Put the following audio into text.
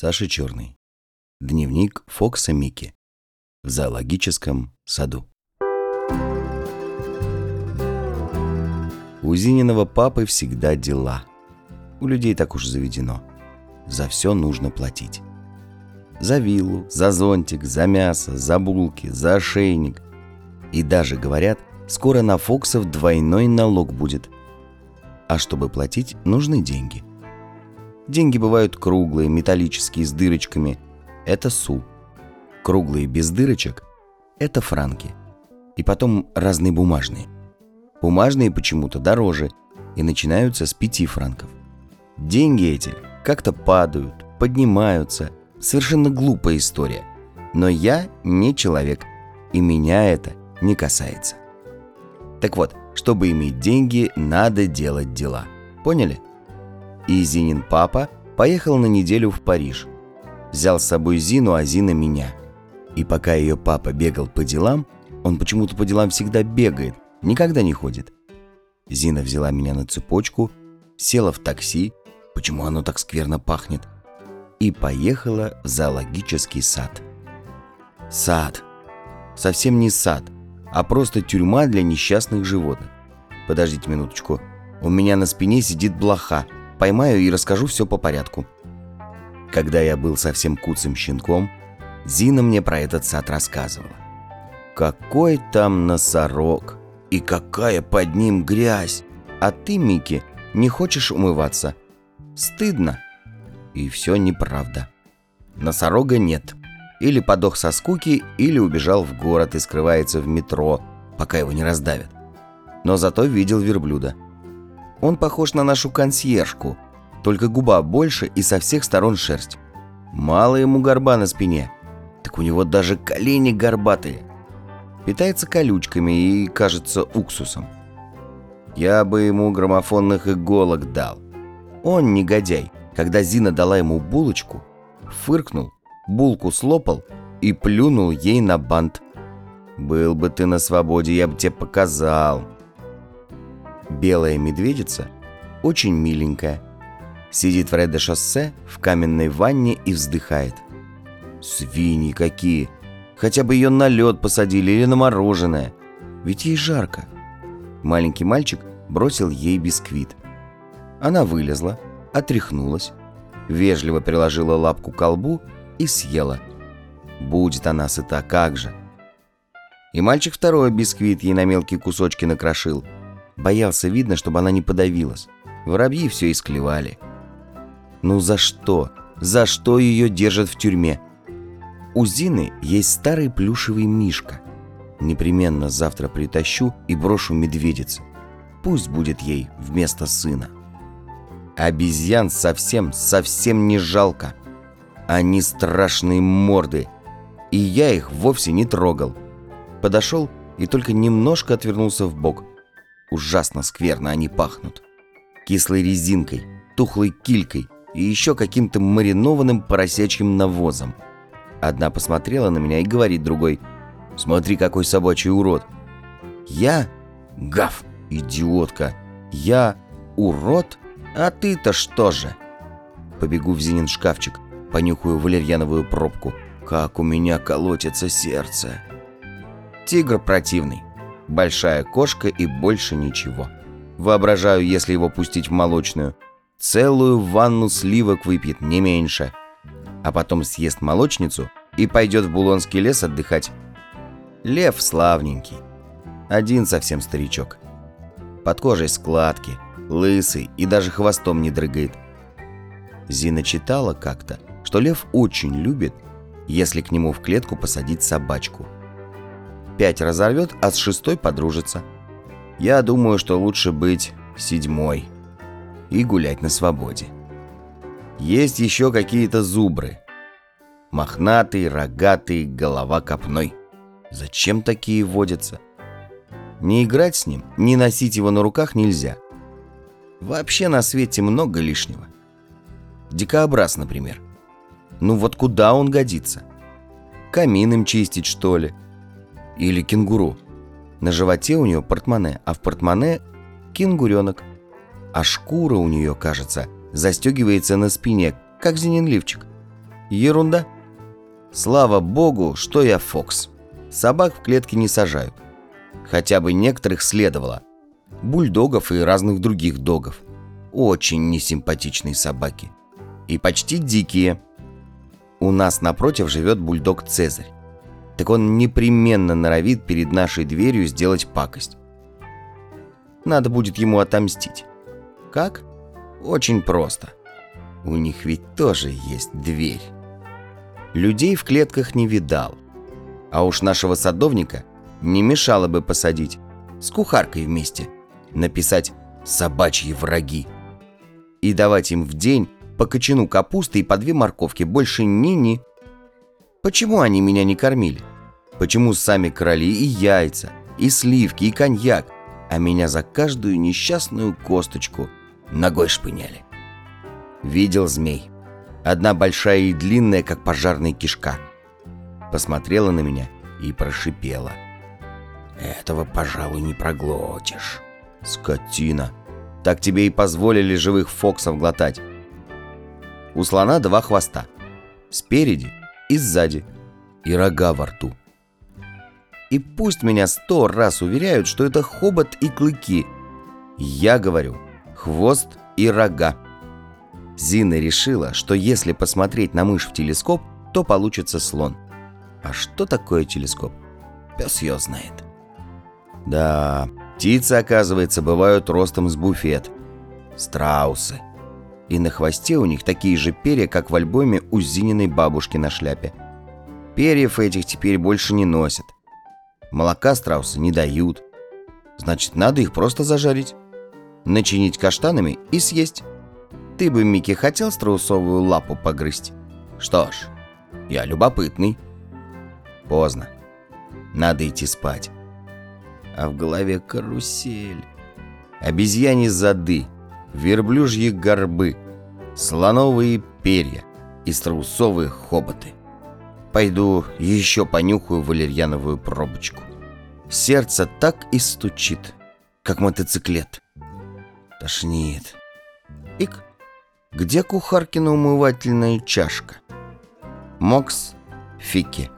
Саша Черный. Дневник Фокса Микки. В зоологическом саду. У Зининого папы всегда дела. У людей так уж заведено. За все нужно платить. За виллу, за зонтик, за мясо, за булки, за ошейник. И даже, говорят, скоро на Фоксов двойной налог будет. А чтобы платить, нужны деньги. Деньги бывают круглые, металлические, с дырочками. Это су. Круглые без дырочек – это франки. И потом разные бумажные. Бумажные почему-то дороже и начинаются с пяти франков. Деньги эти как-то падают, поднимаются. Совершенно глупая история. Но я не человек, и меня это не касается. Так вот, чтобы иметь деньги, надо делать дела. Поняли? И Зинин папа поехал на неделю в Париж. Взял с собой Зину, а Зина меня. И пока ее папа бегал по делам, он почему-то по делам всегда бегает, никогда не ходит. Зина взяла меня на цепочку, села в такси, почему оно так скверно пахнет, и поехала в зоологический сад. Сад. Совсем не сад, а просто тюрьма для несчастных животных. Подождите минуточку. У меня на спине сидит блоха – Поймаю и расскажу все по порядку. Когда я был совсем куцым щенком, Зина мне про этот сад рассказывала. Какой там носорог и какая под ним грязь. А ты, Микки, не хочешь умываться? Стыдно. И все неправда. Носорога нет. Или подох со скуки, или убежал в город и скрывается в метро, пока его не раздавят. Но зато видел верблюда – он похож на нашу консьержку, только губа больше и со всех сторон шерсть. Мало ему горба на спине, так у него даже колени горбатые. Питается колючками и, кажется, уксусом. Я бы ему граммофонных иголок дал. Он, негодяй, когда Зина дала ему булочку, фыркнул, булку слопал и плюнул ей на бант. «Был бы ты на свободе, я бы тебе показал». Белая медведица очень миленькая. Сидит в Редо-шоссе в каменной ванне и вздыхает. Свиньи какие! Хотя бы ее на лед посадили или на мороженое. Ведь ей жарко. Маленький мальчик бросил ей бисквит. Она вылезла, отряхнулась, вежливо приложила лапку к колбу и съела. Будет она сыта, как же. И мальчик второй бисквит ей на мелкие кусочки накрошил – Боялся, видно, чтобы она не подавилась. Воробьи все исклевали. Ну за что? За что ее держат в тюрьме? У Зины есть старый плюшевый мишка. Непременно завтра притащу и брошу медведице. Пусть будет ей вместо сына. Обезьян совсем, совсем не жалко. Они страшные морды. И я их вовсе не трогал. Подошел и только немножко отвернулся в бок – Ужасно скверно они пахнут. Кислой резинкой, тухлой килькой и еще каким-то маринованным поросячьим навозом. Одна посмотрела на меня и говорит другой, «Смотри, какой собачий урод!» «Я? Гав, идиотка! Я урод? А ты-то что же?» Побегу в Зинин шкафчик, понюхаю валерьяновую пробку. Как у меня колотится сердце. Тигр противный. Большая кошка и больше ничего. Воображаю, если его пустить в молочную. Целую ванну сливок выпьет, не меньше. А потом съест молочницу и пойдет в Булонский лес отдыхать. Лев славненький. Один совсем старичок. Под кожей складки, лысый и даже хвостом не дрыгает. Зина читала как-то, что лев очень любит, если к нему в клетку посадить собачку – пять разорвет, а с шестой подружится. Я думаю, что лучше быть седьмой и гулять на свободе. Есть еще какие-то зубры. Мохнатый, рогатый, голова копной. Зачем такие водятся? Не играть с ним, не носить его на руках нельзя. Вообще на свете много лишнего. Дикообраз, например. Ну вот куда он годится? Камин им чистить, что ли? Или кенгуру. На животе у нее портмоне, а в портмоне кенгуренок. А шкура у нее, кажется, застегивается на спине, как зенин лифчик. Ерунда. Слава богу, что я Фокс. Собак в клетке не сажают. Хотя бы некоторых следовало. Бульдогов и разных других догов. Очень несимпатичные собаки. И почти дикие. У нас напротив живет бульдог Цезарь. Так он непременно норовит перед нашей дверью сделать пакость. Надо будет ему отомстить. Как? Очень просто. У них ведь тоже есть дверь. Людей в клетках не видал. А уж нашего садовника не мешало бы посадить. С кухаркой вместе. Написать «собачьи враги». И давать им в день по кочану капусты и по две морковки. Больше ни-ни. Почему они меня не кормили? Почему сами короли и яйца, и сливки, и коньяк, а меня за каждую несчастную косточку ногой шпыняли? Видел змей. Одна большая и длинная, как пожарная кишка. Посмотрела на меня и прошипела. «Этого, пожалуй, не проглотишь». «Скотина! Так тебе и позволили живых фоксов глотать». У слона два хвоста. Спереди и сзади. И рога во рту. И пусть меня сто раз уверяют, что это хобот и клыки. Я говорю, хвост и рога. Зина решила, что если посмотреть на мышь в телескоп, то получится слон. А что такое телескоп? Пес ее знает. Да, птицы, оказывается, бывают ростом с буфет. Страусы. И на хвосте у них такие же перья, как в альбоме у Зининой бабушки на шляпе. Перьев этих теперь больше не носят. Молока страусы не дают. Значит, надо их просто зажарить. Начинить каштанами и съесть. Ты бы, Микки, хотел страусовую лапу погрызть? Что ж, я любопытный. Поздно. Надо идти спать. А в голове карусель. Обезьяни зады, верблюжьи горбы, слоновые перья и страусовые хоботы. Пойду еще понюхаю валерьяновую пробочку. Сердце так и стучит, как мотоциклет. Тошнит. Ик. Где кухаркина умывательная чашка? Мокс, Фики.